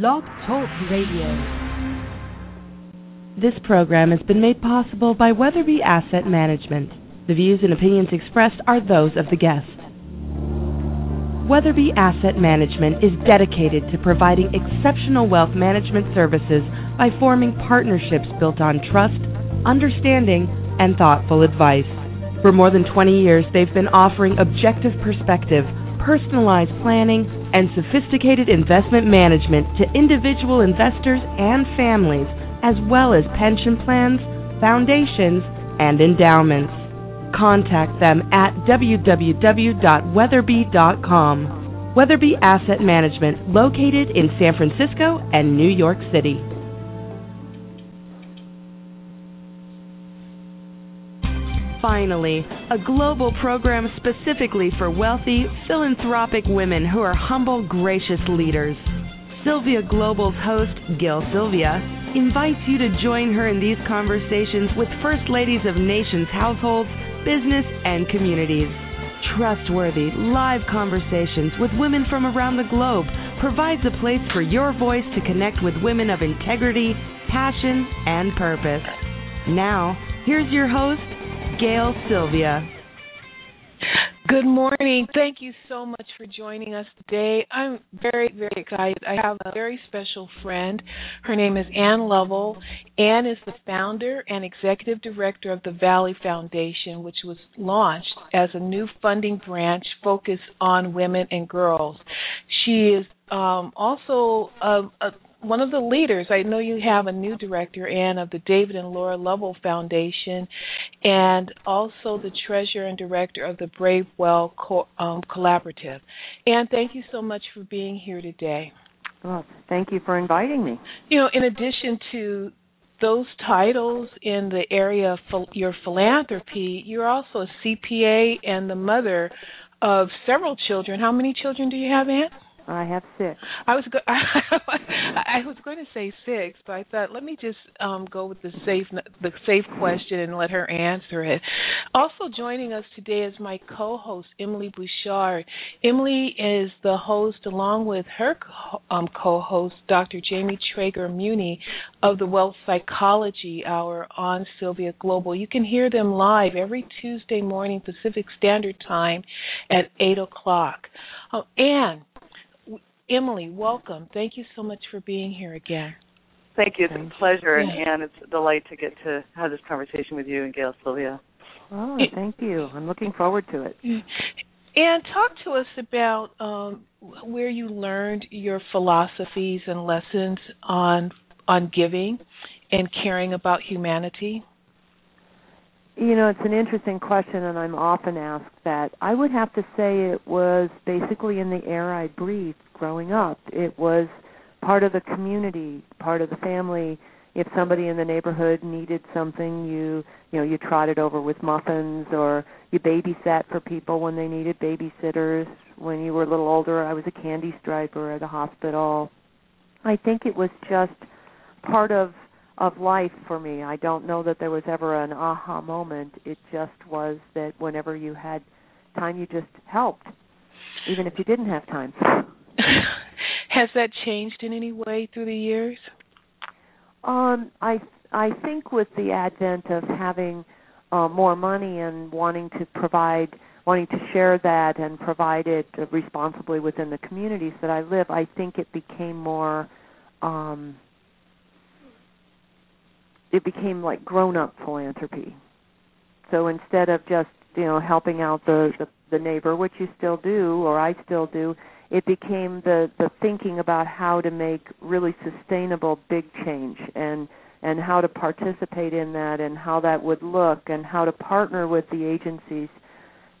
Blog Talk Radio. This program has been made possible by Weatherby Asset Management. The views and opinions expressed are those of the guest. Weatherby Asset Management is dedicated to providing exceptional wealth management services by forming partnerships built on trust, understanding, and thoughtful advice. For more than 20 years, they've been offering objective perspective, personalized planning, and sophisticated investment management to individual investors and families, as well as pension plans, foundations, and endowments. Contact them at www.weatherby.com. Weatherby Asset Management, located in San Francisco and New York City. Finally, a global program specifically for wealthy, philanthropic women who are humble, gracious leaders. Sylvia Global's host, Gael Sylvia, invites you to join her in these conversations with First Ladies of nations' households, business, and communities. Trustworthy, live conversations with women from around the globe provides a place for your voice to connect with women of integrity, passion, and purpose. Now, here's your host, Gael Sylvia. Good morning. Thank you so much for joining us today. I'm very, very excited. I have a very special friend. Her name is Ann Lovell. Ann is the founder and executive director of the Valley Foundation, which was launched as a new funding branch focused on women and girls. She is um, also a, a one of the leaders. I know you have a new director, Ann, of the David and Lura Lovell Foundation, and also the treasurer and director of the Brave Well Co- um, Collaborative. Ann, thank you so much for being here today. Well, thank you for inviting me. You know, in addition to those titles in the area of your philanthropy, you're also a CPA and the mother of several children. How many children do you have, Ann? I have six. I was go- I was going to say six, but I thought let me just um, go with the safe the safe question and let her answer it. Also joining us today is my co-host Emily Bouchard. Emily is the host along with her um, co-host Dr. Jamie Traeger Muney of the Wealth Psychology Hour on Sylvia Global. You can hear them live every Tuesday morning Pacific Standard Time at eight o'clock. Oh, Ann, Emily, welcome. Thank you so much for being here again. Thank you. It's Thank a pleasure, Yeah. and it's a delight to get to have this conversation with you and Gael Sylvia. Oh, thank you. I'm looking forward to it. And talk to us about um, where you learned your philosophies and lessons on on giving and caring about humanity. You know, it's an interesting question, and I'm often asked that. I would have to say it was basically in the air I breathed growing up. It was part of the community, part of the family. If somebody in the neighborhood needed something, you you know you trotted over with muffins, or you babysat for people when they needed babysitters. When you were a little older, I was a candy striper at a hospital. I think it was just part of of life for me. I don't know that there was ever an aha moment. It just was that whenever you had time, you just helped, even if you didn't have time. Has that changed in any way through the years? Um, I I think with the advent of having uh, more money and wanting to provide, wanting to share that and provide it responsibly within the communities that I live, I think it became more. Um, it became like grown-up philanthropy. So instead of just you know helping out the, the the neighbor, which you still do, or I still do, it became the the thinking about how to make really sustainable big change and and how to participate in that and how that would look and how to partner with the agencies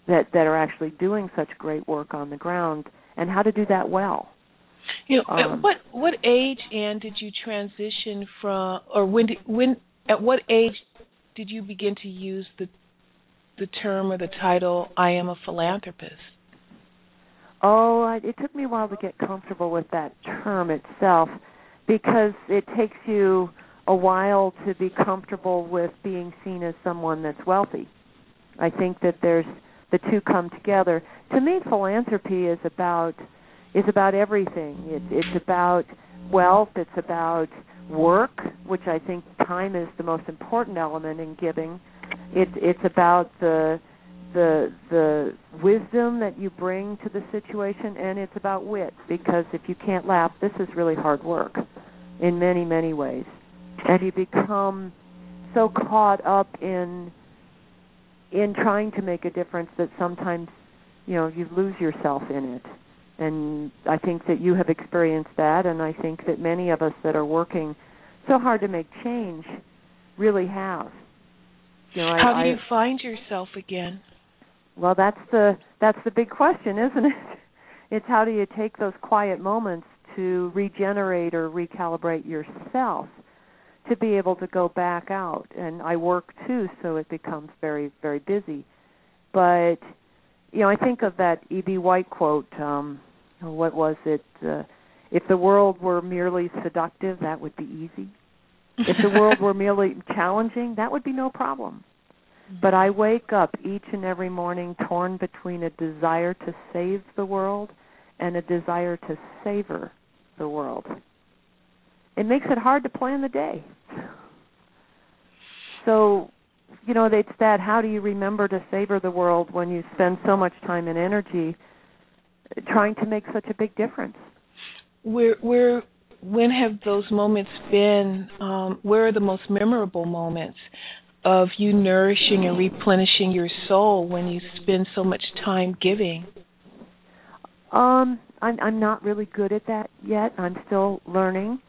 that that are actually doing such great work on the ground and how to do that well. You know, Um, at what what age, Ann, did you transition from, or when did, when at what age did you begin to use the the term or the title "I am a philanthropist"? Oh, I, it took me a while to get comfortable with that term itself because it takes you a while to be comfortable with being seen as someone that's wealthy. I think that there's the two come together. To me, philanthropy is about is about everything. It, it's about wealth, it's about work, which I think time is the most important element in giving. It, it's about the the the wisdom that you bring to the situation, and it's about wit because if you can't laugh, this is really hard work in many many ways, and you become so caught up in in trying to make a difference that sometimes you know you lose yourself in it and I think that you have experienced that, and I think that many of us that are working so hard to make change really have. You know, How do you I, find yourself again? Well, that's the that's the big question, isn't it? It's how do you take those quiet moments to regenerate or recalibrate yourself to be able to go back out. And I work too, so it becomes very very busy. But you know, I think of that E.B. White quote. Um, what was it? Uh, if the world were merely seductive, that would be easy. If the world were merely challenging, that would be no problem. But I wake up each and every morning torn between a desire to save the world and a desire to savor the world. It makes it hard to plan the day. So you know, it's that how do you remember to savor the world when you spend so much time and energy trying to make such a big difference? Where where when have those moments been? Um, where are the most memorable moments of you nourishing and replenishing your soul when you spend so much time giving? Um, I'm I'm not really good at that yet. I'm still learning.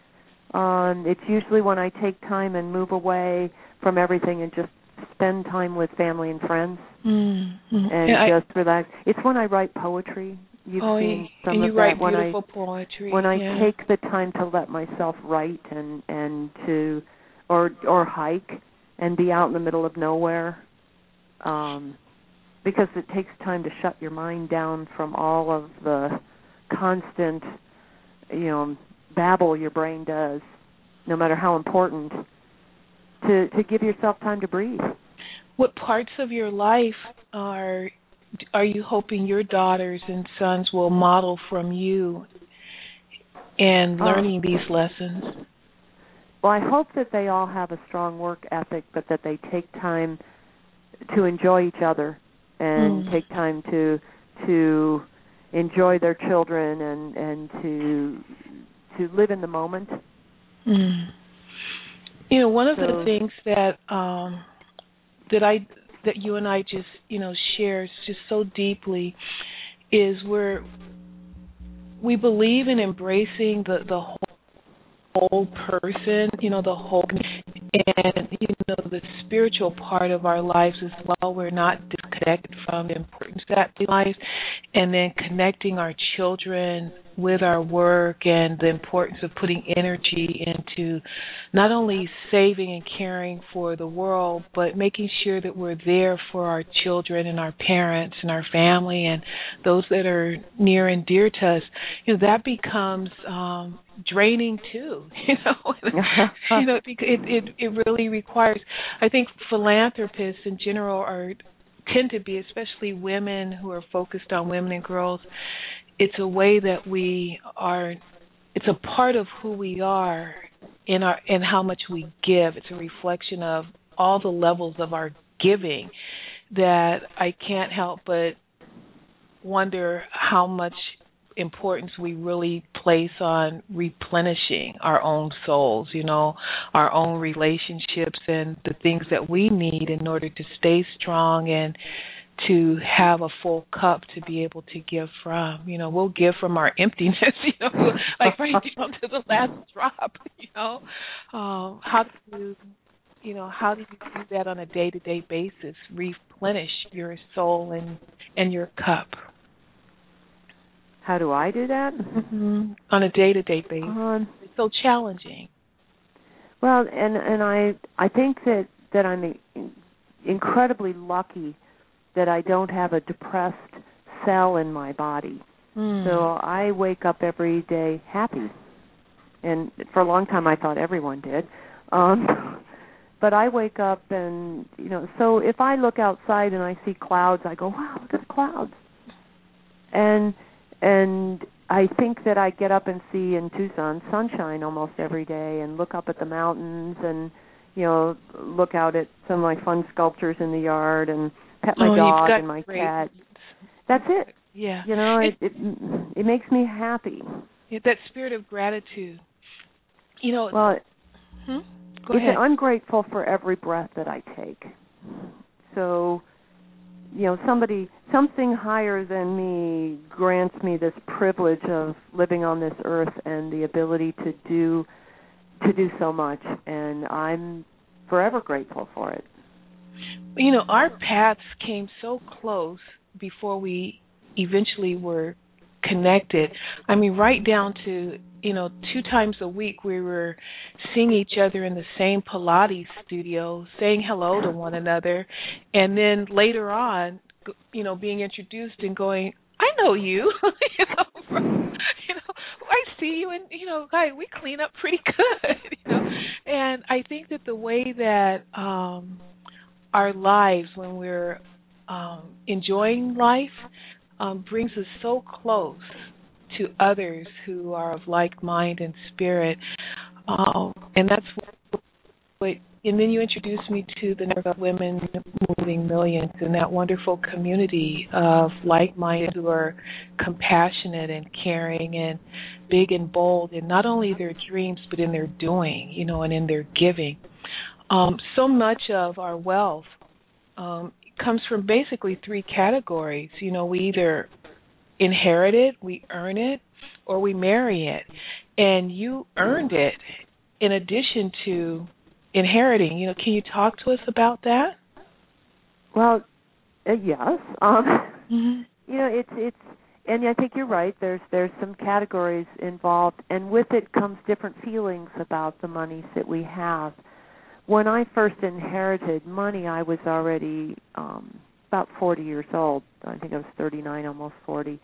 Um, it's usually when I take time and move away from everything and just spend time with family and friends mm-hmm. and yeah, just I, relax. It's when I write poetry. You've oh, seen some and of you write that when I poetry. when I yeah. take the time to let myself write and and to or or hike and be out in the middle of nowhere. Um because it takes time to shut your mind down from all of the constant you know babble your brain does no matter how important to to give yourself time to breathe. What parts of your life are are you hoping your daughters and sons will model from you and uh, learning these lessons? Well, I hope that they all have a strong work ethic, but that they take time to enjoy each other and mm. take time to to enjoy their children and and to to live in the moment. Mm. You know, one of so, the things that um that I that you and I just, you know, share just so deeply is where we believe in embracing the the whole, whole person, you know, the whole and you know the spiritual part of our lives as well. We're not disconnected from the importance of that life, and then connecting our children with our work and the importance of putting energy into not only saving and caring for the world, but making sure that we're there for our children and our parents and our family and those that are near and dear to us. You know that becomes um, draining too. You know, you know, it it it really requires. I think philanthropists in general are tend to be, especially women who are focused on women and girls it's a way that we are it's a part of who we are in our in how much we give. It's a reflection of all the levels of our giving that i can't help but wonder how much importance we really place on replenishing our own souls, you know, our own relationships and the things that we need in order to stay strong and to have a full cup to be able to give from. You know, we'll give from our emptiness, you know, like right down to the last drop, you know. Um, how do you you know, how do you do that on a day to day basis? Replenish your soul and and your cup. How do I do that? Mm-hmm. On a day to day basis. Um, it's so challenging. Well, and and I I think that that I'm incredibly lucky that I don't have a depressed cell in my body. Mm. So I wake up every day happy. And for a long time I thought everyone did. Um but I wake up and you know, so if I look outside and I see clouds, I go, "Wow, look at the clouds." And and I think that I get up and see in Tucson sunshine almost every day and look up at the mountains and you know look out at some of my fun sculptures in the yard and pet my oh, dog and my great. cat. That's it. Yeah. You know, it it it makes me happy. Yeah, that spirit of gratitude. You know. Well, hmm? Go ahead. I'm grateful for every breath that I take. So, you know, somebody, something higher than me grants me this privilege of living on this earth and the ability to do to do so much, and I'm forever grateful for it. You know, our paths came so close before we eventually were connected. I mean, right down to you know, two times a week we were seeing each other in the same Pilates studio, saying hello to one another, and then later on, you know, being introduced and going, I know you, you know, from, you know, I see you, and you know, guy, we clean up pretty good, you know, and I think that the way that um our lives when we're um enjoying life um brings us so close to others who are of like mind and spirit. Um, and that's what, and then you introduced me to the Network of Women Moving Millions and that wonderful community of like minded who are compassionate and caring and big and bold in not only their dreams but in their doing, you know, and in their giving. Um, so much of our wealth um, comes from basically three categories. You know, we either inherit it, we earn it, or we marry it. And you earned it in addition to inheriting. You know, can you talk to us about that? Well, uh, yes. Um, mm-hmm. You know, it's it's, and I think you're right. There's there's some categories involved, and with it comes different feelings about the monies that we have. When I first inherited money, I was already um, about 40 years old. I think I was 39, almost 40.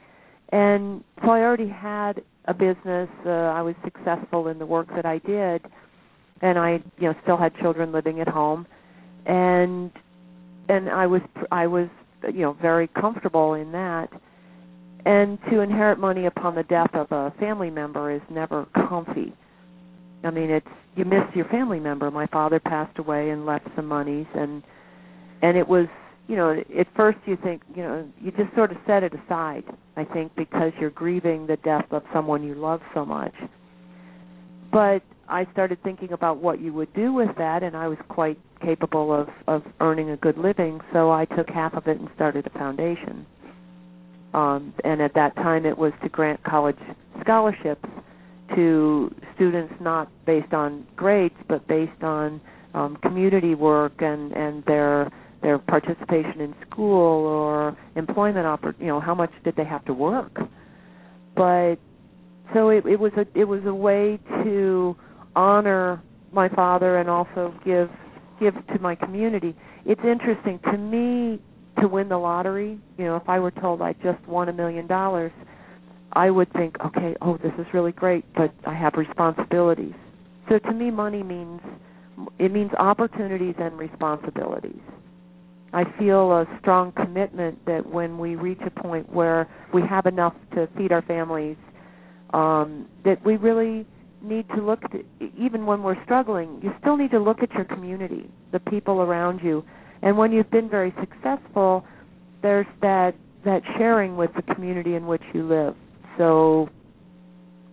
And so I already had a business. Uh, I was successful in the work that I did, and I, you know, still had children living at home, and and I was I was you know very comfortable in that. And to inherit money upon the death of a family member is never comfy. I mean, it's you miss your family member. My father passed away and left some monies, and and it was you know, at first you think, you know, you just sort of set it aside, I think, because you're grieving the death of someone you love so much. But I started thinking about what you would do with that, and I was quite capable of, of earning a good living, so I took half of it and started a foundation. Um, and at that time, it was to grant college scholarships to students not based on grades, but based on um, community work and, and their their participation in school or employment oppor- you know how much did they have to work. But so it, it was a it was a way to honor my father and also give give to my community. It's interesting to me to win the lottery. You know if i were told i just won a million dollars i would think okay oh this is really great but i have responsibilities so to me money means it means opportunities and responsibilities I feel a strong commitment that when we reach a point where we have enough to feed our families, um, that we really need to look to, even when we're struggling, you still need to look at your community, the people around you. And when you've been very successful, there's that that sharing with the community in which you live. So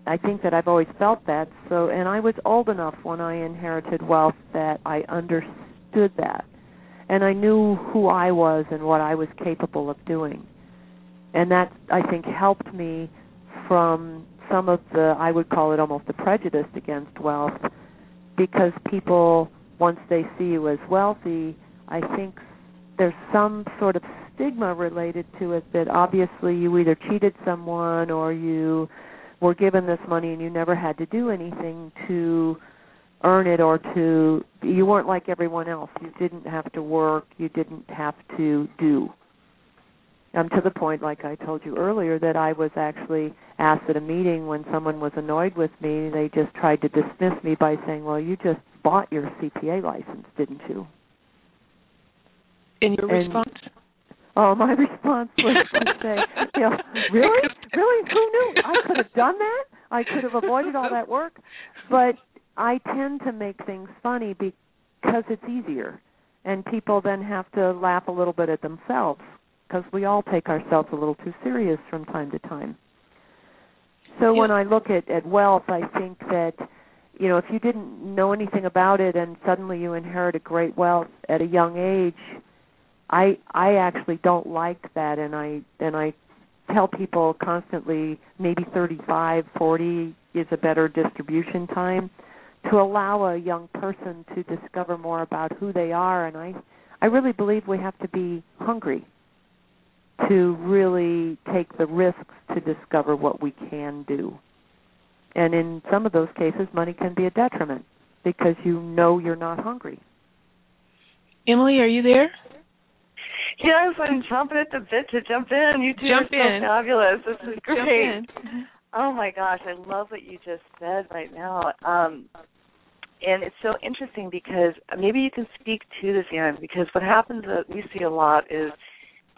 I think that I've always felt that. So and I was old enough when I inherited wealth that I understood that and I knew who I was and what I was capable of doing. And that I think helped me from some of the I would call it almost a prejudice against wealth because people once they see you as wealthy, I think there's some sort of stigma related to it that obviously you either cheated someone or you were given this money and you never had to do anything to earn it or to you weren't like everyone else. You didn't have to work. You didn't have to do. Um to the point like i told you earlier that i was actually asked at a meeting when someone was annoyed with me they just tried to dismiss me by saying well you just bought your cpa license didn't you? In your and, response Oh, my response was to say, you know, really, really, who knew? I could have done that. I could have avoided all that work, but I tend to make things funny because it's easier, and people then have to laugh a little bit at themselves because we all take ourselves a little too serious from time to time. So when I look at at wealth, I think that you know if you didn't know anything about it and suddenly you inherit a great wealth at a young age, I I actually don't like that, and I and I tell people constantly maybe 35, 40 is a better distribution time to allow a young person to discover more about who they are and I I really believe we have to be hungry to really take the risks to discover what we can do. And in some of those cases money can be a detriment because you know you're not hungry. Emily, are you there? Yes, I'm jumping at the bit to jump in. You two jump are so in. fabulous. This is great. Oh my gosh, I love what you just said right now. Um, and it's so interesting because maybe you can speak to this, Ann, because what happens that we see a lot is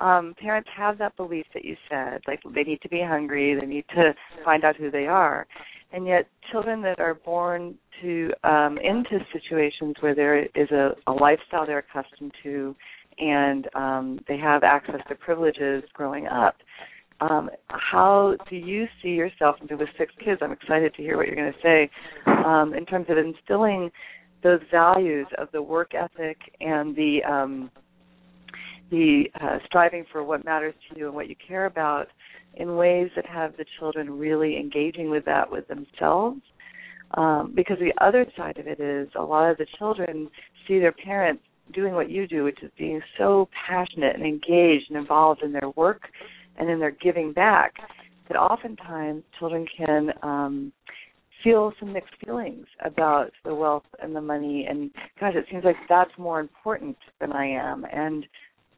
um, parents have that belief that you said, like they need to be hungry, they need to find out who they are. And yet children that are born to um, into situations where there is a, a lifestyle they're accustomed to and um, they have access to privileges growing up. Um, how do you see yourself, and with six kids, I'm excited to hear what you're going to say, um, in terms of instilling those values of the work ethic and the um, the uh, striving for what matters to you and what you care about in ways that have the children really engaging with that with themselves. Um, because the other side of it is a lot of the children see their parents doing what you do, which is being so passionate and engaged and involved in their work and in their giving back, that oftentimes children can um, feel some mixed feelings about the wealth and the money. And gosh, it seems like that's more important than I am. And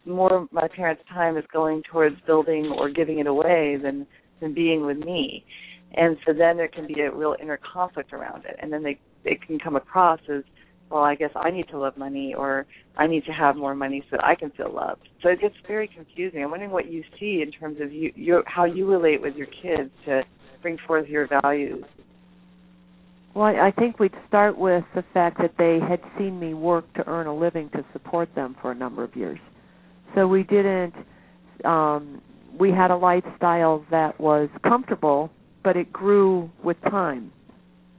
more of my parents' time is going towards building or giving it away than than being with me. And so then there can be a real inner conflict around it. And then they it can come across as well, I guess I need to love money or I need to have more money so that I can feel loved. So it gets very confusing. I'm wondering what you see in terms of you, you how you relate with your kids to bring forth your values. Well, I think we'd start with the fact that they had seen me work to earn a living to support them for a number of years. So we didn't um we had a lifestyle that was comfortable, but it grew with time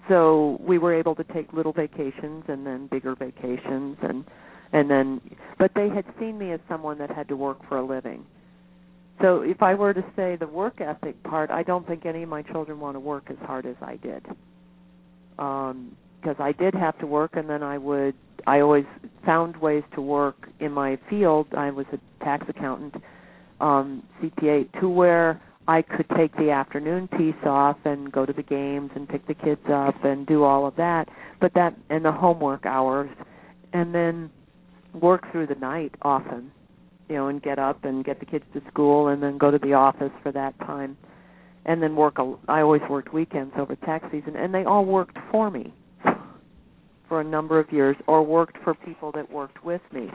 so we were able to take little vacations and then bigger vacations and and then but they had seen me as someone that had to work for a living. So if i were to say the work ethic part i don't think any of my children want to work as hard as i did. Um because i did have to work and then i would i always found ways to work in my field. I was a tax accountant um cpa to where I could take the afternoon piece off and go to the games and pick the kids up and do all of that, but that and the homework hours, and then work through the night often, you know, and get up and get the kids to school and then go to the office for that time, and then work. A, I always worked weekends over tax season, and they all worked for me for a number of years, or worked for people that worked with me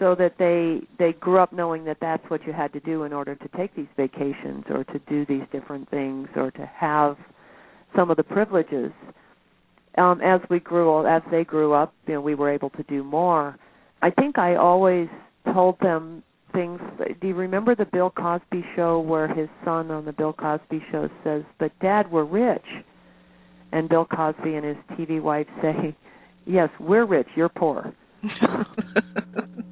so that they they grew up knowing that that's what you had to do in order to take these vacations or to do these different things or to have some of the privileges. Um as we grew as they grew up you know we were able to do more. I think i always told them things do you remember the bill cosby show where his son on the bill cosby show says but dad we're rich. And bill cosby and his tv wife say yes we're rich you're poor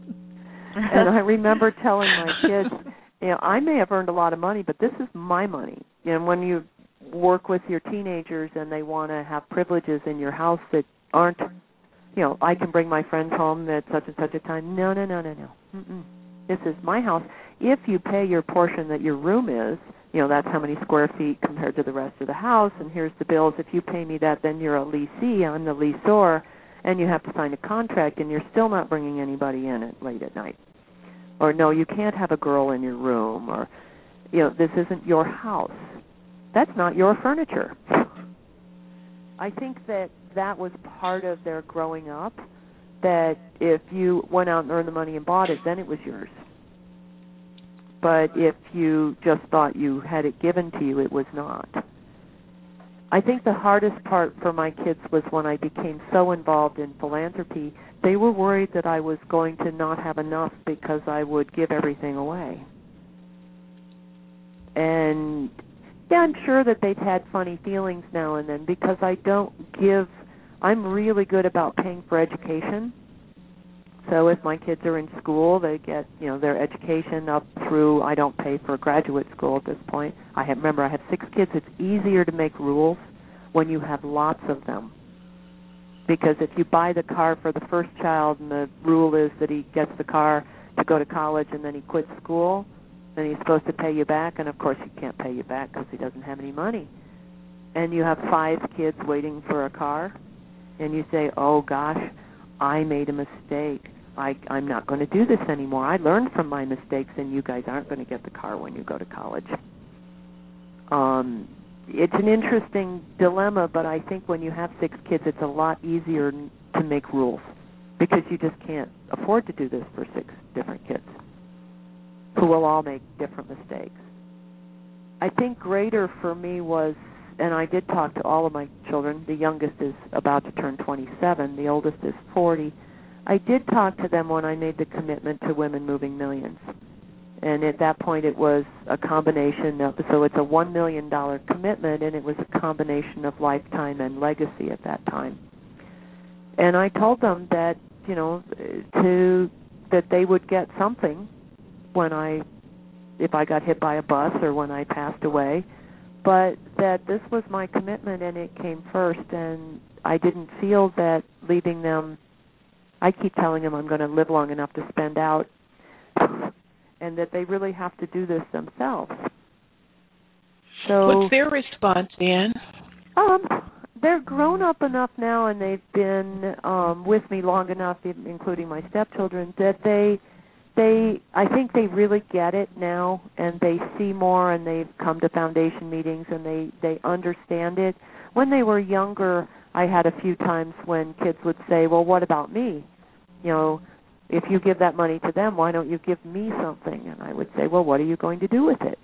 and I remember telling my kids, you know, I may have earned a lot of money, but this is my money. And when you work with your teenagers and they want to have privileges in your house that aren't, you know, I can bring my friends home at such and such a time. No, no, no, no, no. Mm-mm. This is my house. If you pay your portion that your room is, you know, that's how many square feet compared to the rest of the house, and here's the bills. If you pay me that, then you're a lessee. I'm the lessor and you have to sign a contract and you're still not bringing anybody in at late at night. Or no you can't have a girl in your room or you know this isn't your house. That's not your furniture. I think that that was part of their growing up that if you went out and earned the money and bought it then it was yours. But if you just thought you had it given to you, it was not. I think the hardest part for my kids was when I became so involved in philanthropy. They were worried that I was going to not have enough because I would give everything away. And yeah, I'm sure that they've had funny feelings now and then because I don't give I'm really good about paying for education. So if my kids are in school, they get, you know, their education up through I don't pay for graduate school at this point. I have remember I have 6 kids. It's easier to make rules when you have lots of them. Because if you buy the car for the first child and the rule is that he gets the car to go to college and then he quits school, then he's supposed to pay you back and of course he can't pay you back because he doesn't have any money. And you have 5 kids waiting for a car and you say, "Oh gosh, I made a mistake. I I'm not going to do this anymore. I learned from my mistakes and you guys aren't going to get the car when you go to college." Um it's an interesting dilemma, but I think when you have six kids it's a lot easier to make rules because you just can't afford to do this for six different kids who will all make different mistakes. I think greater for me was and I did talk to all of my children. The youngest is about to turn 27. The oldest is 40. I did talk to them when I made the commitment to Women Moving Millions. And at that point, it was a combination of, so it's a $1 million commitment, and it was a combination of lifetime and legacy at that time. And I told them that, you know, to, that they would get something when I, if I got hit by a bus or when I passed away but that this was my commitment and it came first and I didn't feel that leaving them I keep telling them I'm going to live long enough to spend out and that they really have to do this themselves. So What's their response, Dan? Um they're grown up enough now and they've been um with me long enough including my stepchildren that they they I think they really get it now and they see more and they've come to foundation meetings and they they understand it. When they were younger, I had a few times when kids would say, "Well, what about me?" You know, if you give that money to them, why don't you give me something? And I would say, "Well, what are you going to do with it?"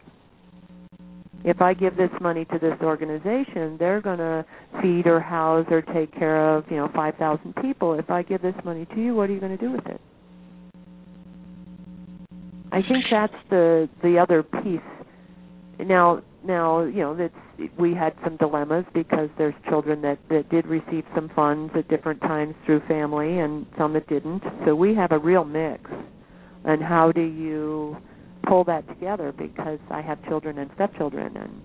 If I give this money to this organization, they're going to feed or house or take care of, you know, 5,000 people. If I give this money to you, what are you going to do with it? I think that's the the other piece. Now, now you know that we had some dilemmas because there's children that that did receive some funds at different times through family, and some that didn't. So we have a real mix. And how do you pull that together? Because I have children and stepchildren, and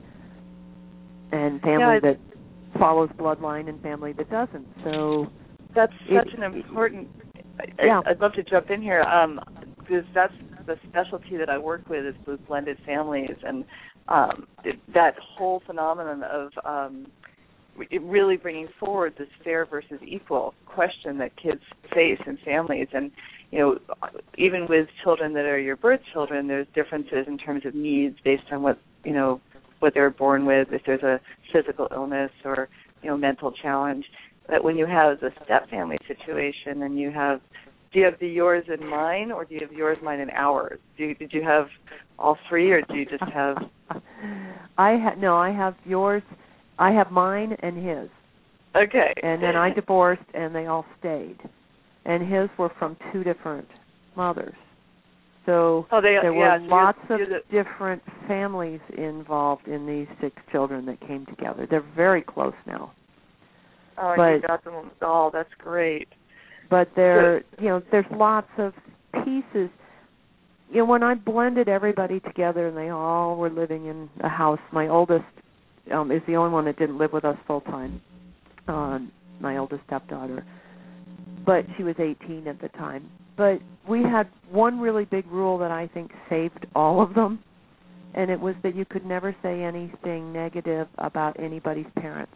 and family that follows bloodline and family that doesn't. So that's such an important. Yeah. I'd love to jump in here. Um, because that's the specialty that I work with is with blended families, and um, that whole phenomenon of um, really bringing forward this fair versus equal question that kids face in families, and you know, even with children that are your birth children, there's differences in terms of needs based on what you know what they're born with, if there's a physical illness or you know mental challenge. but when you have the step family situation and you have do you have the yours and mine, or do you have yours, mine, and ours? Do you, did you have all three, or do you just have? I ha- no, I have yours. I have mine and his. Okay. And then I divorced, and they all stayed, and his were from two different mothers. So oh, they, there yeah, were so lots you're, of you're the, different families involved in these six children that came together. They're very close now. Oh, but, you got them all. That's great but there you know there's lots of pieces. You know when i blended everybody together and they all were living in a house my oldest um is the only one that didn't live with us full time um my oldest stepdaughter. But she was 18 at the time. But we had one really big rule that i think saved all of them and it was that you could never say anything negative about anybody's parents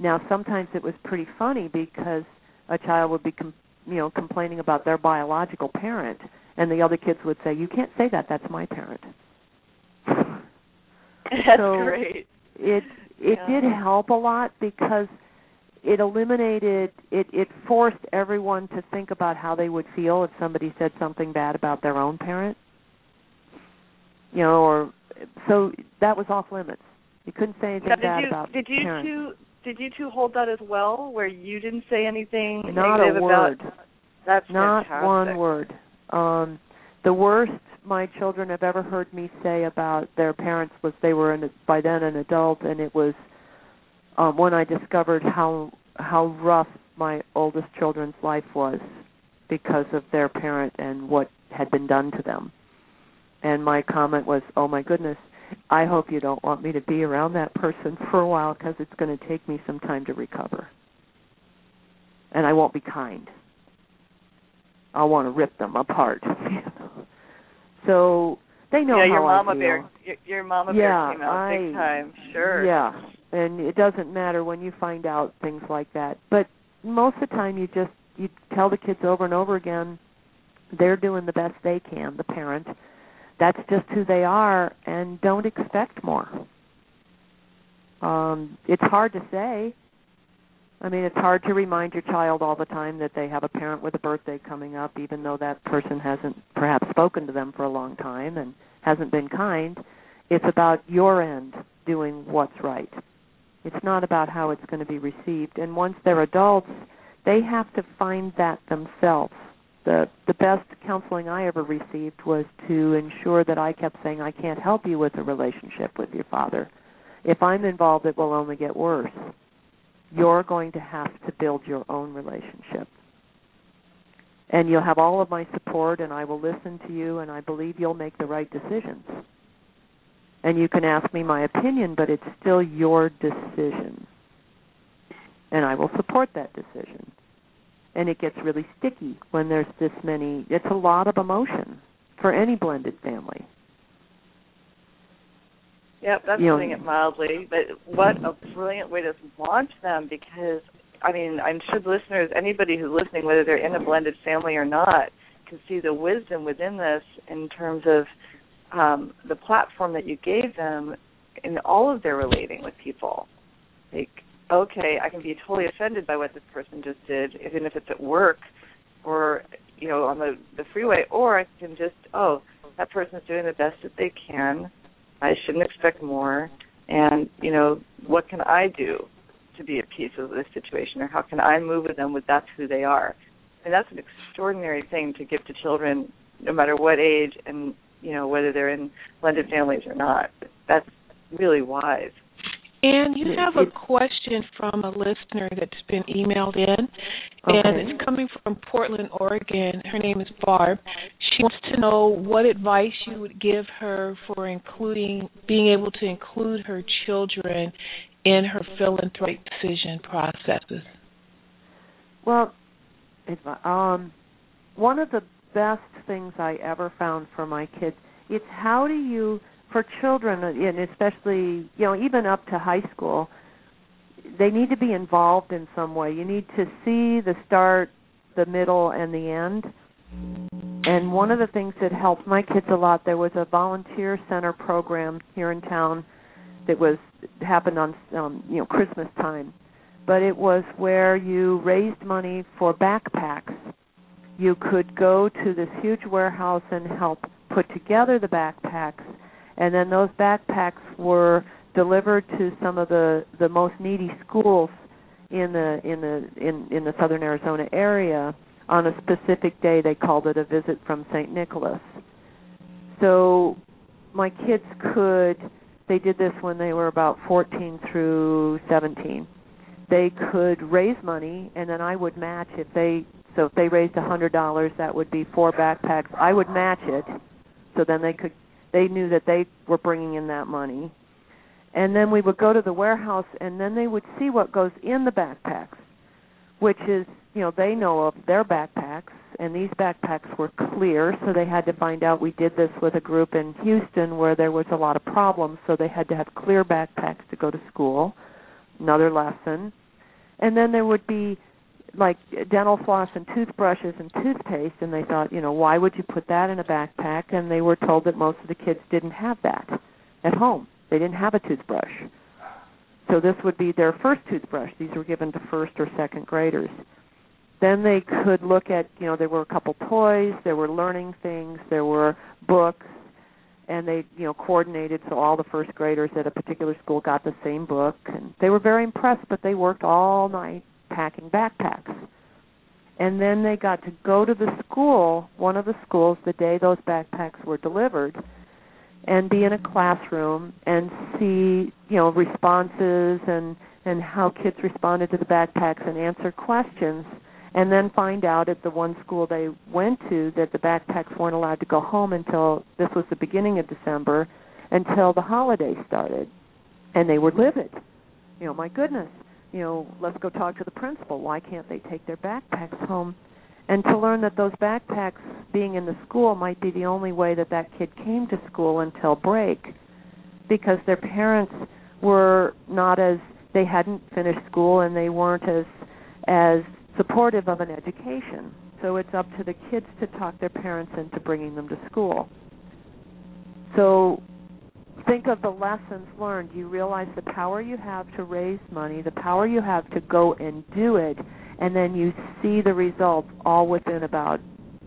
now, sometimes it was pretty funny because a child would be, com- you know, complaining about their biological parent, and the other kids would say, "You can't say that. That's my parent." That's so great. It it yeah. did help a lot because it eliminated it it forced everyone to think about how they would feel if somebody said something bad about their own parent you know or so that was off limits you couldn't say anything now, did bad you, about did you parents. two did you two hold that as well where you didn't say anything not negative a word about that's not fantastic. one word um the worst my children have ever heard me say about their parents was they were an, by then an adult and it was um when I discovered how how rough my oldest children's life was because of their parent and what had been done to them. And my comment was, "Oh my goodness, I hope you don't want me to be around that person for a while because it's going to take me some time to recover. And I won't be kind. I'll want to rip them apart." so they know yeah, how your mama I feel. bear, your, your mama Yeah, bear came out I- big time. Sure. Yeah, and it doesn't matter when you find out things like that. But most of the time, you just you tell the kids over and over again they're doing the best they can. The parent, that's just who they are, and don't expect more. Um, it's hard to say. I mean, it's hard to remind your child all the time that they have a parent with a birthday coming up, even though that person hasn't perhaps spoken to them for a long time and hasn't been kind. It's about your end doing what's right. It's not about how it's going to be received. And once they're adults, they have to find that themselves. The the best counseling I ever received was to ensure that I kept saying I can't help you with a relationship with your father. If I'm involved it will only get worse. You're going to have to build your own relationship. And you'll have all of my support and I will listen to you and I believe you'll make the right decisions and you can ask me my opinion, but it's still your decision. And I will support that decision. And it gets really sticky when there's this many, it's a lot of emotion for any blended family. Yep, that's You know- putting it mildly. But what a brilliant way to launch them because I mean, I'm sure the listeners, anybody who's listening, whether they're in a blended family or not, can see the wisdom within this in terms of um, the platform that you gave them in all of their relating with people. Like, okay, I can be totally offended by what this person just did, even if it's at work or you know on the the freeway, or I can just, oh, that person's doing the best that they can. I shouldn't expect more. And you know, what can I do to be at peace with this situation, or how can I move with them with that's who they are? And that's an extraordinary thing to give to children, no matter what age, and you know whether they're in blended families or not. That's really wise. And you have a question from a listener that's been emailed in, and Okay. it's coming from Portland, Oregon. Her name is Barb. She wants to know what advice you would give her for including being able to include her children in her philanthropic decision processes. Well, um, one of the best things I ever found for my kids, it's how do you, for children, and especially, you know, even up to high school, they need to be involved in some way. You need to see the start, the middle, and the end. And one of the things that helped my kids a lot, there was a volunteer center program here in town that was happened on um, you know Christmas time, but it was where you raised money for backpacks. You could go to this huge warehouse and help put together the backpacks, and then those backpacks were delivered to some of the the most needy schools in the in the in in the southern Arizona area on a specific day they called it a visit from St. Nicholas. So my kids could they did this when they were about 14 through 17. They could raise money and then I would match if they so if they raised a $100 that would be four backpacks. I would match it. So then they could they knew that they were bringing in that money. And then we would go to the warehouse and then they would see what goes in the backpacks, which is, you know, they know of their backpacks and these backpacks were clear, so they had to find out we did this with a group in Houston where there was a lot of problems, so they had to have clear backpacks to go to school. Another lesson. And then there would be like dental floss and toothbrushes and toothpaste and they thought, you know, why would you put that in a backpack? And they were told that most of the kids didn't have that at home. They didn't have a toothbrush. So this would be their first toothbrush. These were given to first or second graders. Then they could look at, you know, there were a couple toys, there were learning things, there were books, and they, you know, coordinated so all the first graders at a particular school got the same book and they were very impressed, but they worked all night packing backpacks. And then they got to go to the school, one of the schools the day those backpacks were delivered and be in a classroom and see you know responses and and how kids responded to the backpacks and answer questions and then find out at the one school they went to that the backpacks weren't allowed to go home until this was the beginning of December until the holidays started. And they were livid. You know my goodness you know let's go talk to the principal. Why can't they take their backpacks home? And to learn that those backpacks being in the school might be the only way that that kid came to school until break because their parents were not as they hadn't finished school and they weren't as as supportive of an education. So it's up to the kids to talk their parents into bringing them to school. So think of the lessons learned. You realize the power you have to raise money the power you have to go and do it and then you see the results all within about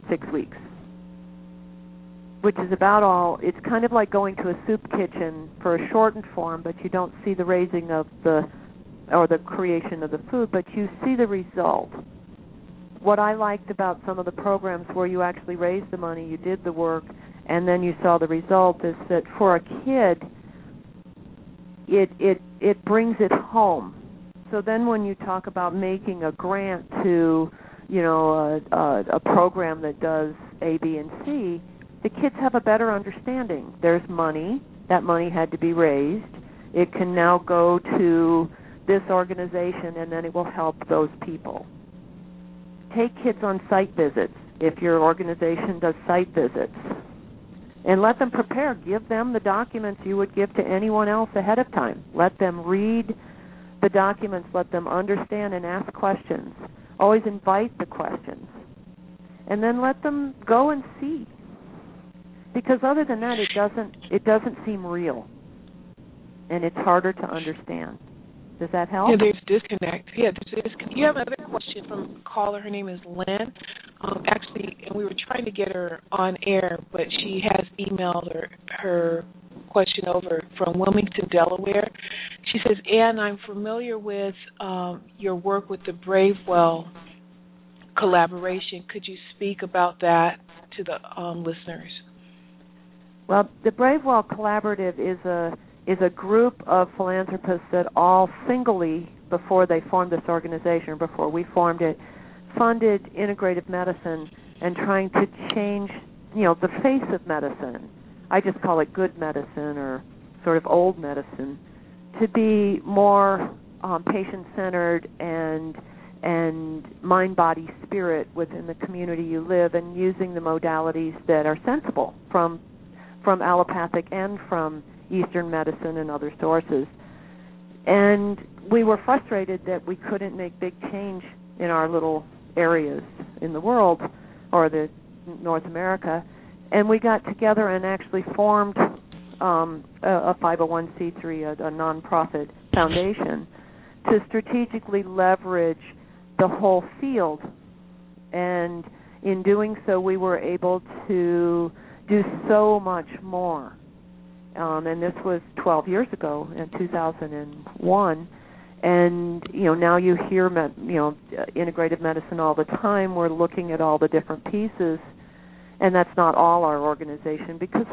six weeks. Which is about all it's kind of like going to a soup kitchen for a shortened form but you don't see the raising of the or the creation of the food but you see the result. What i liked about some of the programs where you actually raised the money you did the work and then you saw the result is that for a kid it it it brings it home. So then when you talk about making a grant to you know a, a, a program that does a b and c the kids have a better understanding. There's money. That money had to be raised. It can now go to this organization and then it will help those people. Take kids on site visits. If your organization does site visits and let them prepare give them the documents you would give to anyone else ahead of time let them read the documents let them understand and ask questions. Always invite the questions. And then let them go and see. Because other than that it doesn't it doesn't seem real. And it's harder to understand. Does that help? Yeah, there's disconnect. Yeah, there's disconnect. You have another question from a caller. Her name is Lynn. Um, actually, and we were trying to get her on air, but she has emailed her her question over from Wilmington, Delaware. She says, Ann, I'm familiar with um, your work with the Bravewell collaboration. Could you speak about that to the um, listeners? Well, the Bravewell Collaborative is a is a group of philanthropists that all singly, before they formed this organization, before we formed it, funded integrative medicine and trying to change, you know, the face of medicine. I just call it good medicine or sort of old medicine, to be more um, patient centered and and mind body spirit within the community you live and using the modalities that are sensible from from allopathic and from eastern medicine and other sources. And we were frustrated that we couldn't make big change in our little areas in the world or the North America and we got together and actually formed um, a, a 501c3, a, a nonprofit foundation, to strategically leverage the whole field. And in doing so, we were able to do so much more. Um, and this was 12 years ago, in 2001. And you know now you hear you know integrative medicine all the time. We're looking at all the different pieces and that's not all our organization because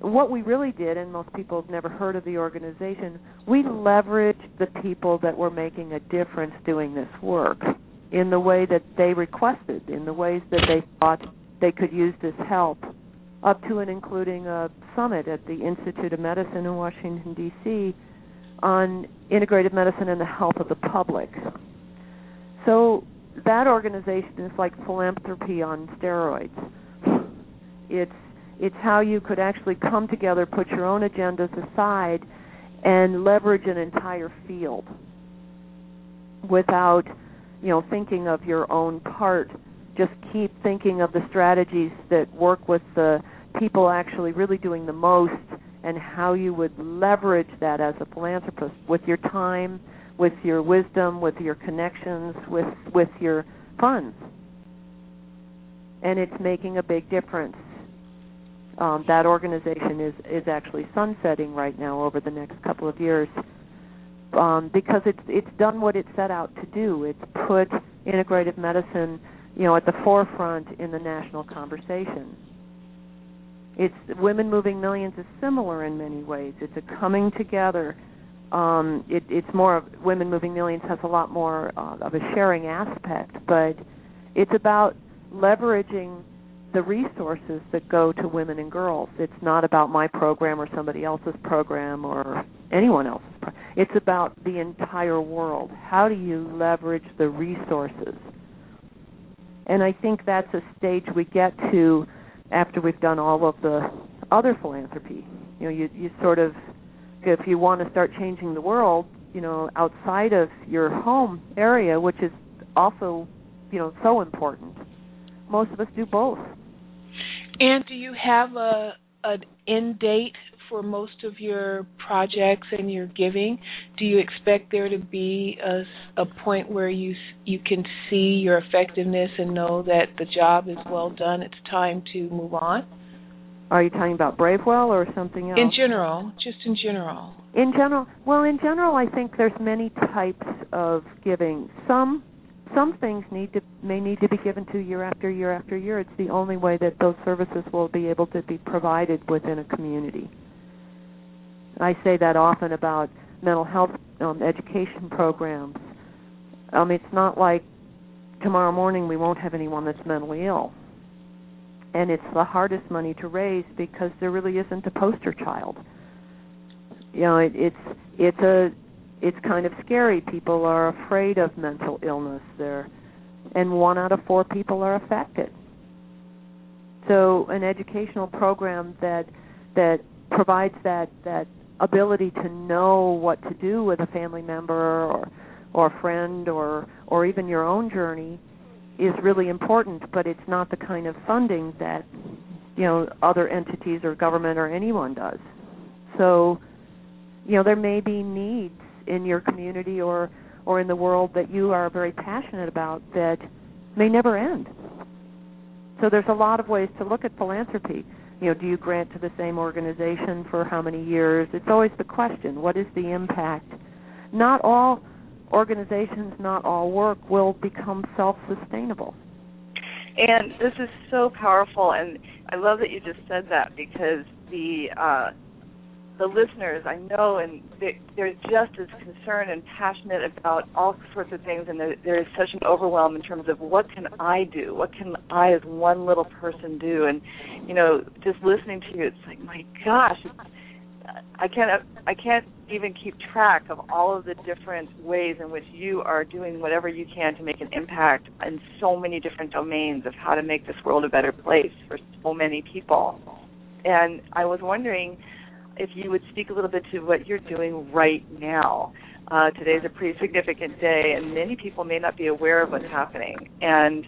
what we really did, and most people have never heard of the organization, we leveraged the people that were making a difference doing this work in the way that they requested, in the ways that they thought they could use this help, up to and including a summit at the Institute of Medicine in Washington, D.C. on integrative medicine and the health of the public. So that organization is like philanthropy on steroids it's it's how you could actually come together, put your own agendas aside, and leverage an entire field without, you know, thinking of your own part. Just keep thinking of the strategies that work with the people actually really doing the most and how you would leverage that as a philanthropist with your time, with your wisdom, with your connections, with with your funds. And it's making a big difference. Um, that organization is is actually sunsetting right now over the next couple of years um, because it's it's done what it set out to do. It's put integrative medicine, you know, at the forefront in the national conversation. It's Women Moving Millions is similar in many ways. It's a coming together. Um, it, it's more of Women Moving Millions has a lot more uh, of a sharing aspect, but it's about leveraging the resources that go to women and girls. It's not about my program or somebody else's program or anyone else's. Pro- it's about the entire world. How do you leverage the resources? And I think that's a stage we get to after we've done all of the other philanthropy. You know, you you sort of if you want to start changing the world, you know, outside of your home area, which is also, you know, so important. Most of us do both. And do you have a an end date for most of your projects and your giving? Do you expect there to be a, a point where you you can see your effectiveness and know that the job is well done? It's time to move on. Are you talking about Bravewell or something else? In general, just in general. In general, well, in general, I think there's many types of giving. Some some things need to may need to be given to year after year after year. It's the only way that those services will be able to be provided within a community. I say that often about mental health um, education programs. Um, it's not like tomorrow morning we won't have anyone that's mentally ill. And it's the hardest money to raise because there really isn't a poster child. You know, it, it's it's a it's kind of scary. People are afraid of mental illness there, and one out of four people are affected. So, an educational program that that provides that that ability to know what to do with a family member or or a friend or or even your own journey is really important, but it's not the kind of funding that you know other entities or government or anyone does. So, you know, there may be needs in your community or or in the world that you are very passionate about that may never end. So there's a lot of ways to look at philanthropy. You know, do you grant to the same organization for how many years? It's always the question, what is the impact? Not all organizations, not all work will become self-sustainable. And this is so powerful and I love that you just said that because the uh the listeners I know, and they, they're just as concerned and passionate about all sorts of things, and there is such an overwhelm in terms of what can I do, what can I as one little person do, and you know, just listening to you, it's like my gosh, I can't I can't even keep track of all of the different ways in which you are doing whatever you can to make an impact in so many different domains of how to make this world a better place for so many people. And I was wondering if you would speak a little bit to what you're doing right now. Uh, today's a pretty significant day, and many people may not be aware of what's happening. And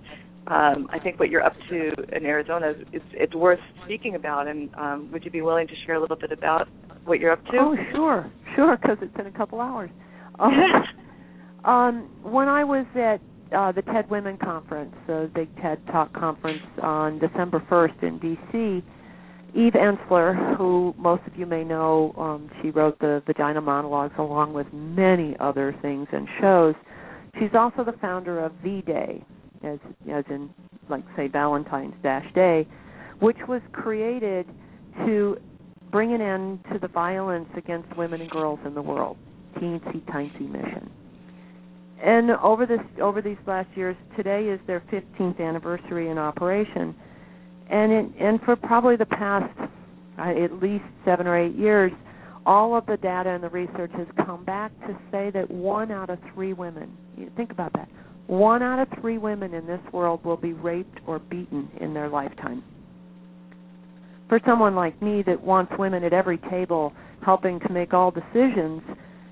um, I think what you're up to in Arizona is it's worth speaking about. And um, would you be willing to share a little bit about what you're up to? Oh, sure, sure, because it's in a couple hours. Um, um, when I was at uh, the TED Women Conference, the big TED Talk conference on December 1st in D.C., Eve Ensler, who most of you may know, um, she wrote the Vagina Monologues along with many other things and shows. She's also the founder of V Day, as as in like say Valentine's Dash Day, which was created to bring an end to the violence against women and girls in the world. Teensy tiny mission. And over this over these last years, today is their 15th anniversary in operation and in, and for probably the past uh, at least seven or eight years, all of the data and the research has come back to say that one out of three women, you think about that, one out of three women in this world will be raped or beaten in their lifetime. For someone like me that wants women at every table helping to make all decisions,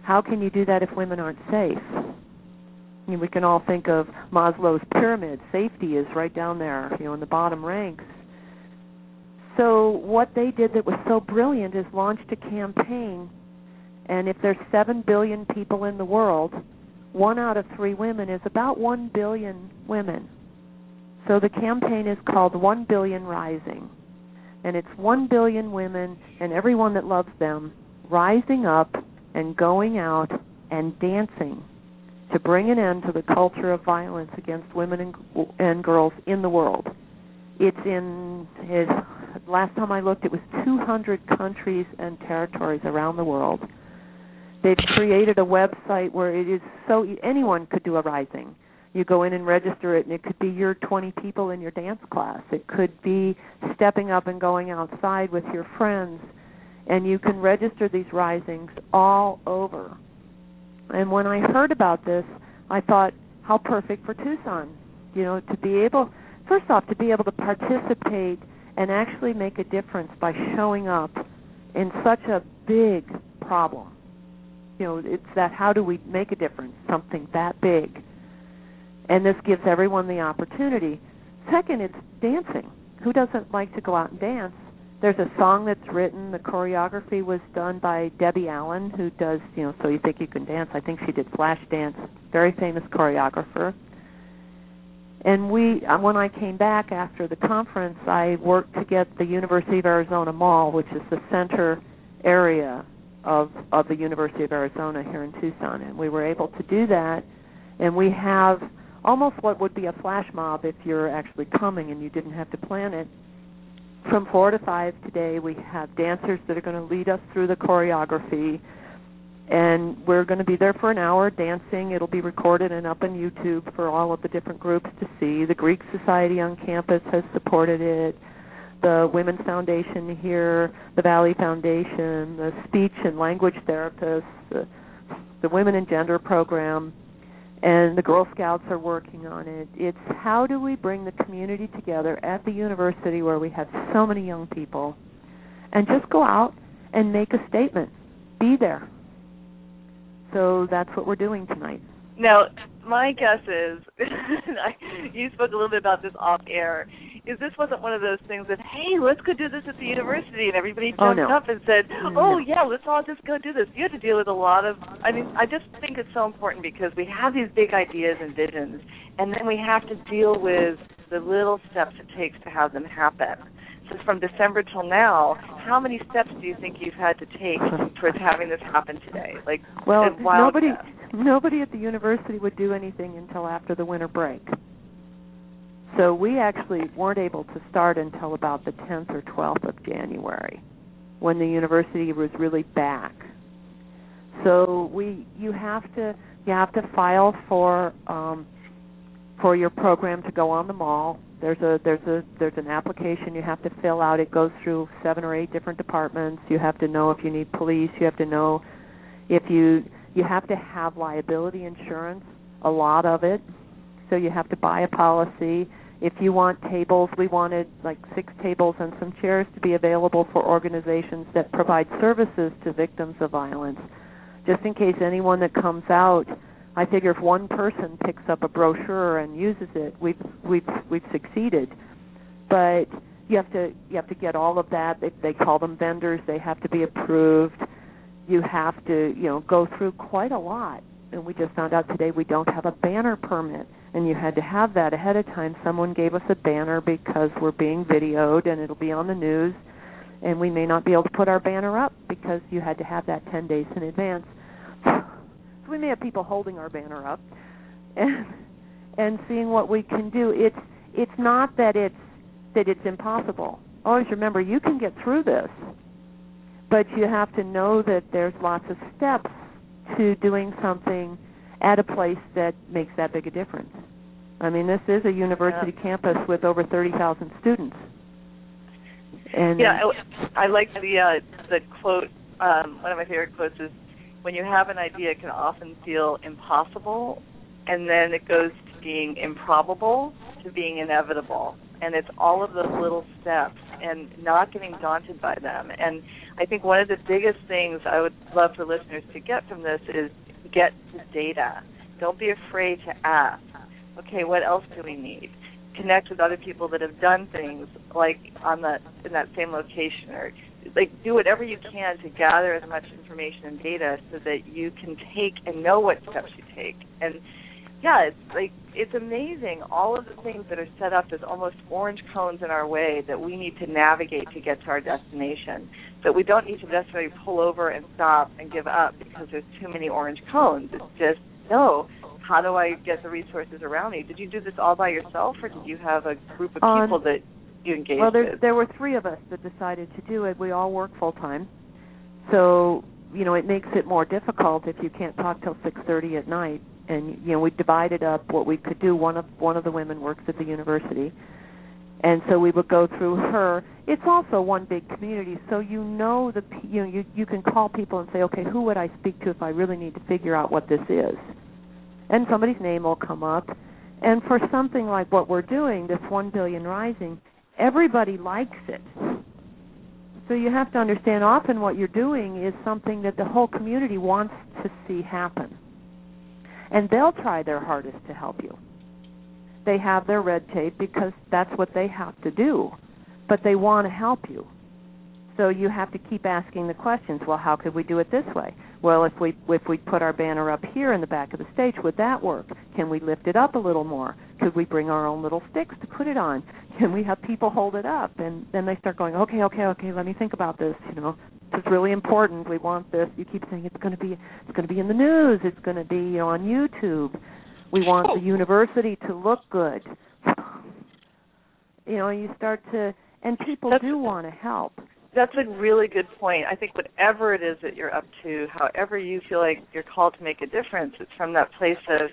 how can you do that if women aren't safe? I mean, we can all think of Maslow's pyramid. Safety is right down there, you know, in the bottom ranks So what they did that was so brilliant is launched a campaign and if there's 7 billion people in the world, one out of 3 women is about 1 billion women. So the campaign is called 1 billion rising. And it's 1 billion women and everyone that loves them rising up and going out and dancing to bring an end to the culture of violence against women and, and girls in the world. It's in his last time I looked it was 200 countries and territories around the world. They've created a website where it is so anyone could do a rising. You go in and register it and it could be your 20 people in your dance class. It could be stepping up and going outside with your friends and you can register these risings all over. And when I heard about this, I thought, how perfect for Tucson. You know, to be able, first off, to be able to participate and actually make a difference by showing up in such a big problem. You know, it's that how do we make a difference, something that big. And this gives everyone the opportunity. Second, it's dancing. Who doesn't like to go out and dance? there's a song that's written. The choreography was done by Debbie Allen, who does, you know, So You Think You Can Dance. I think she did Flashdance. Very famous choreographer. And we, uh, when I came back after the conference, I worked to get the University of Arizona Mall, which is the center area of of the University of Arizona here in Tucson, and we were able to do that. And we have almost what would be a flash mob if you're actually coming and you didn't have to plan it. From four to five today we have dancers that are going to lead us through the choreography and we're going to be there for an hour dancing it'll be recorded and up on youtube for all of the different groups to see the greek society on campus has supported it the women's foundation here the valley foundation the speech and language therapists the, the women and gender program and the Girl Scouts are working on it. It's how do we bring the community together at the university where we have so many young people and just go out and make a statement. Be there. So that's what we're doing tonight. Now, my guess is, you spoke a little bit about this off air, is this wasn't one of those things that hey let's go do this at the university and everybody oh, jumped oh, no. up and said oh yeah let's all just go do this you had to deal with a lot of i mean i just think it's so important because we have these big ideas and visions and then we have to deal with the little steps it takes to have them happen from december till now how many steps do you think you've had to take towards having this happen today like well nobody nobody at the university would do anything until after the winter break so we actually weren't able to start until about the 10th or 12th of January when the university was really back. So we you have to you have to file for um for your program to go on the mall. There's a there's a there's an application you have to fill out. It goes through seven or eight different departments. You have to know if you need police, you have to know if you you have to have liability insurance, a lot of it. So you have to buy a policy if you want tables, we wanted like six tables and some chairs to be available for organizations that provide services to victims of violence. Just in case anyone that comes out, I figure if one person picks up a brochure and uses it, we've we've we've succeeded. But you have to you have to get all of that. They, they call them vendors. They have to be approved. You have to you know go through quite a lot. And we just found out today we don't have a banner permit and you had to have that ahead of time. Someone gave us a banner because we're being videoed and it'll be on the news, and we may not be able to put our banner up because you had to have that 10 days in advance. We may have people holding our banner up and and seeing what we can do. It's it's not that it's that it's impossible. Always remember you can get through this, but you have to know that there's lots of steps to doing something at a place that makes that big a difference. I mean, this is a university yeah. campus with over 30,000 students. And yeah, I, I like the uh, the quote. Um, one of my favorite quotes is, "When you have an idea, it can often feel impossible, and then it goes to being improbable to being inevitable." And it's all of those little steps, and not getting daunted by them. And I think one of the biggest things I would love for listeners to get from this is get the data. Don't be afraid to ask. Okay, what else do we need? connect with other people that have done things like on that in that same location or like do whatever you can to gather as much information and data so that you can take and know what steps you take. And yeah it's like it's amazing. All of the things that are set up as almost orange cones in our way that we need to navigate to get to our destination. That we don't need to necessarily pull over and stop and give up because there's too many orange cones. It's just no how do I get the resources around me? Did you do this all by yourself, or did you have a group of people that you engaged Well, there with? there were three of us that decided to do it. We all work full time, so you know it makes it more difficult if you can't talk till six thirty at night. And you know we divided up what we could do. One of one of the women works at the university, and so we would go through her. It's also one big community, so you know the you know you you can call people and say, okay, who would I speak to if I really need to figure out what this is, and somebody's name will come up. And for something like what we're doing, this one billion rising, everybody likes it. So you have to understand often what you're doing is something that the whole community wants to see happen. And they'll try their hardest to help you. They have their red tape because that's what they have to do. But they want to help you. So you have to keep asking the questions. Well, how could we do it this way? Well, if we if we put our banner up here in the back of the stage, would that work? Can we lift it up a little more? Could we bring our own little sticks to put it on? Can we have people hold it up? And then they start going, okay, okay, okay. Let me think about this. You know, this is really important. We want this. You keep saying it's going to be it's going to be in the news. It's going to be you know, on YouTube. We want the oh. university to look good. You know, you start to, and people That's- do want to help. That's a really good point. I think whatever it is that you're up to, however you feel like you're called to make a difference, it's from that place of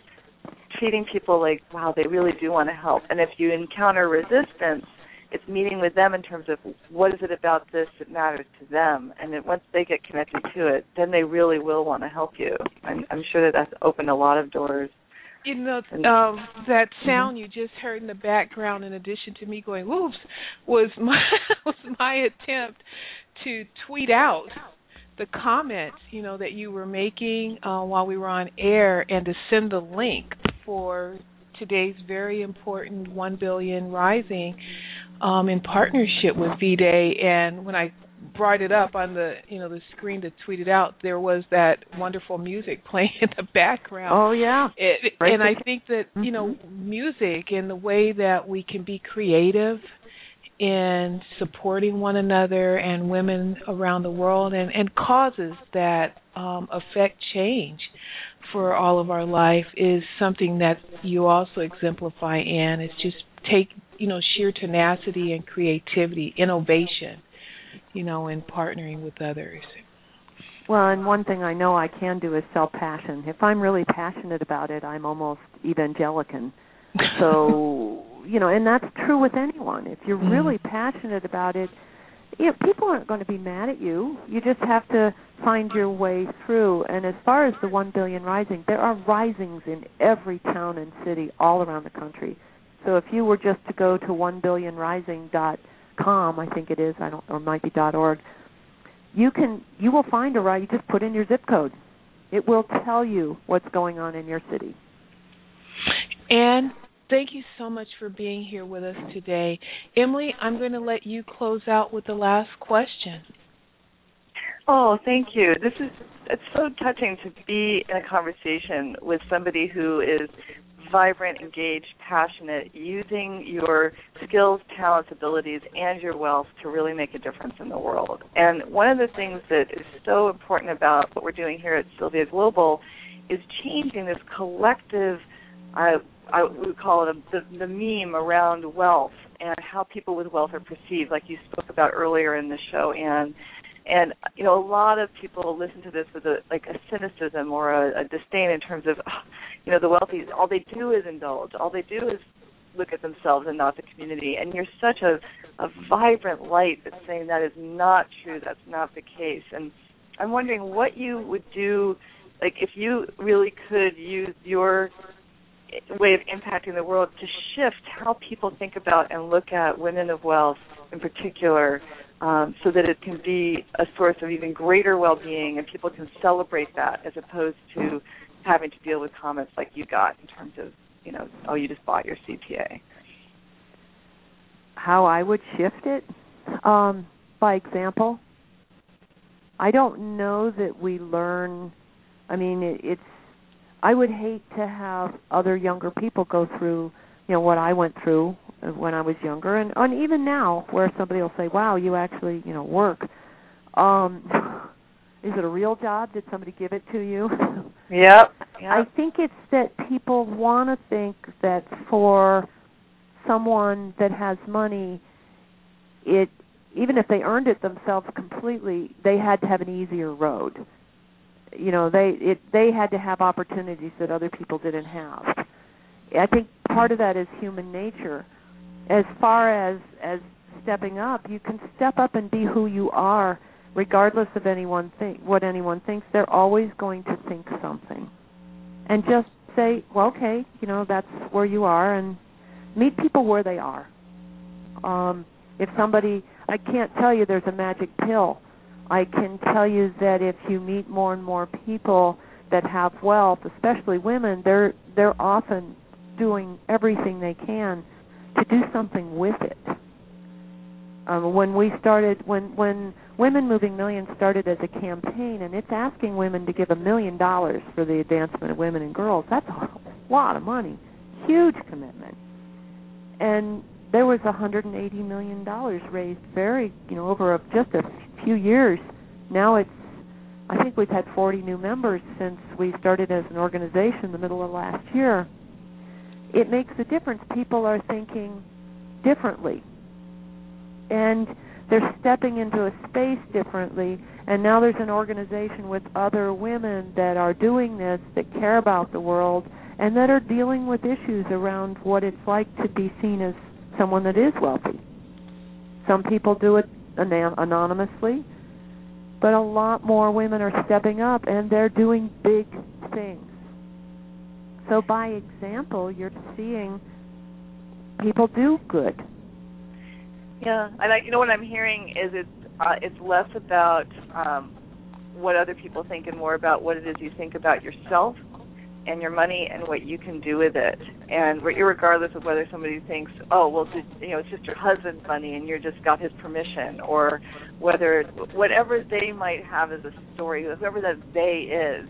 treating people like, wow, they really do want to help. And if you encounter resistance, it's meeting with them in terms of what is it about this that matters to them. And then once they get connected to it, then they really will want to help you. I'm, I'm sure that that's opened a lot of doors. You know, um, that sound you just heard in the background, in addition to me going "whoops," was my was my attempt to tweet out the comments, you know, that you were making uh, while we were on air, and to send the link for today's very important one billion rising um, in partnership with V Day. And when I brought it up on the you know the screen to tweet it out, there was that wonderful music playing in the background. Oh yeah. It, Right. and I think that you know music and the way that we can be creative in supporting one another and women around the world and, and causes that um, affect change for all of our life is something that you also exemplify in. It's just take you know sheer tenacity and creativity, innovation, you know, in partnering with others. Well, and one thing I know I can do is sell passion. If I'm really passionate about it, I'm almost evangelican. So, you know, and that's true with anyone. If you're Mhm. really passionate about it, you know, people aren't going to be mad at you. You just have to find your way through. And as far as the 1 billion rising, there are risings in every town and city all around the country. So if you were just to go to 1billionrising.com, I think it is, I don't or might be dot .org, you can you will find a right. You just put in your zip code. It will tell you what's going on in your city. And thank you so much for being here with us today. Emily, I'm going to let you close out with the last question. Oh, thank you. This is it's so touching to be in a conversation with somebody who is vibrant, engaged, passionate, using your skills, talents, abilities, and your wealth to really make a difference in the world. And one of the things that is so important about what we're doing here at Sylvia Global is changing this collective I I would call it a, the, the meme around wealth and how people with wealth are perceived, like you spoke about earlier in the show, and and you know a lot of people listen to this with a like a cynicism or a, a disdain in terms of oh, you know the wealthy all they do is indulge. All they do is look at themselves and not the community. And you're such a a vibrant light that's saying that is not true that's not the case. And i'm wondering what you would do like if you really could use your way of impacting the world to shift how people think about and look at women of wealth in particular um, so that it can be a source of even greater well-being and people can celebrate that as opposed to having to deal with comments like you got in terms of you know oh you just bought your CPA. how I would shift it um, by example. I don't know that we learn. I mean, it, it's. I would hate to have other younger people go through, you know, what I went through when I was younger, and, and even now, where somebody will say, "Wow, you actually, you know, work." Um, is it a real job? Did somebody give it to you? Yep. yep. I think it's that people want to think that for someone that has money, it even if they earned it themselves completely, they had to have an easier road. You know, they it they had to have opportunities that other people didn't have. I think part of that is human nature. As far as as stepping up, you can step up and be who you are regardless of anyone think what anyone thinks. They're always going to think something. And just say, "Well, okay, you know, that's where you are and meet people where they are." Um if somebody I can't tell you there's a magic pill. I can tell you that if you meet more and more people that have wealth, especially women, they're they're often doing everything they can to do something with it. Um, when we started, when when Women Moving Millions started as a campaign, and it's asking women to give a million dollars for the advancement of women and girls. That's a lot of money, huge commitment. And there was 180 million dollars raised very you know over a, just a few years now it's i think we've had 40 new members since we started as an organization in the middle of last year it makes a difference people are thinking differently and they're stepping into a space differently and now there's an organization with other women that are doing this that care about the world and that are dealing with issues around what it's like to be seen as someone that is wealthy. Some people do it anonymously, but a lot more women are stepping up and they're doing big things. So by example, you're seeing people do good. Yeah, and I, you know what I'm hearing is it's uh, it's less about um, what other people think and more about what it is you think about yourself and your money and what you can do with it. And regardless of whether somebody thinks, oh, well, you know, it's just your husband's money and you just got his permission, or whether whatever they might have as a story, whoever that they is,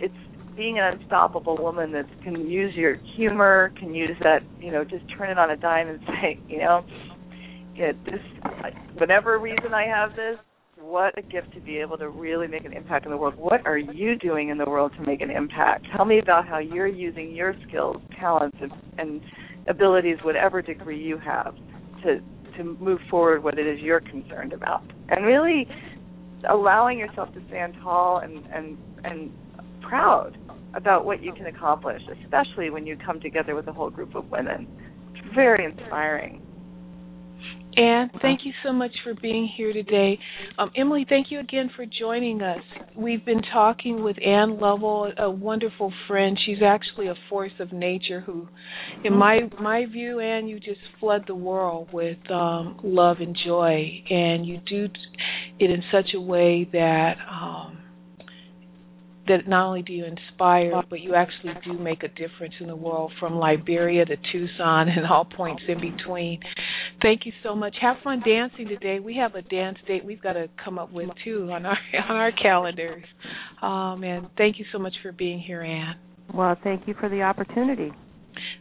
it's being an unstoppable woman that can use your humor, can use that, you know, just turn it on a dime and say, you know, yeah, this, whatever reason I have this, what a gift to be able to really make an impact in the world. What are you doing in the world to make an impact? Tell me about how you're using your skills, talents, and, and abilities, whatever degree you have, to to move forward what it is you're concerned about, and really allowing yourself to stand tall and and and proud about what you can accomplish, especially when you come together with a whole group of women. It's very inspiring. Ann, thank you so much for being here today. Um, Emily, thank you again for joining us. We've been talking with Ann Lovell, a wonderful friend. She's actually a force of nature who, in my my view, Ann, you just flood the world with um, love and joy, and you do it in such a way that. Um, that not only do you inspire, but you actually do make a difference in the world from Liberia to Tucson and all points in between. Thank you so much. Have fun dancing today. We have a dance date we've got to come up with too on our on our calendars. Um, and thank you so much for being here, Ann. Well, thank you for the opportunity.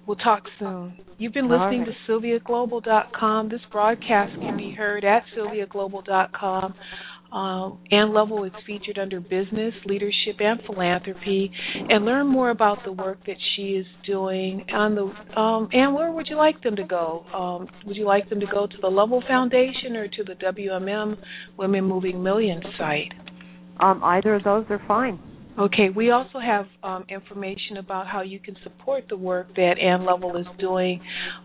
We'll talk soon. You've been listening right. to SylviaGlobal.com. This broadcast can be heard at SylviaGlobal.com um, Ann Lovell is featured under Business, Leadership, and Philanthropy, and learn more about the work that she is doing. On the um, Ann, where would you like them to go? Um, would you like them to go to the Lovell Foundation or to the WMM Women Moving Millions site? Um, either of those are fine. Okay, we also have um, information about how you can support the work that Ann Lovell is doing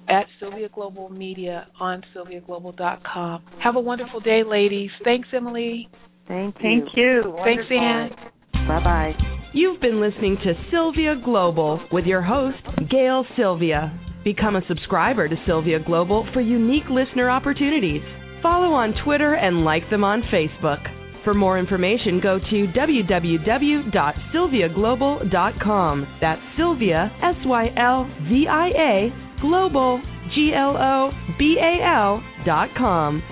at Sylvia Global Media on sylviaglobal.com. Have a wonderful day, ladies. Thanks, Emily. Thank you. Thank you. Thanks, Ann. Bye bye. You've been listening to Sylvia Global with your host, Gael Sylvia. Become a subscriber to Sylvia Global for unique listener opportunities. Follow on Twitter and like them on Facebook. For more information, go to www.sylviaglobal.com. That's Sylvia, S Y L V I A global, G L O B A L dot com.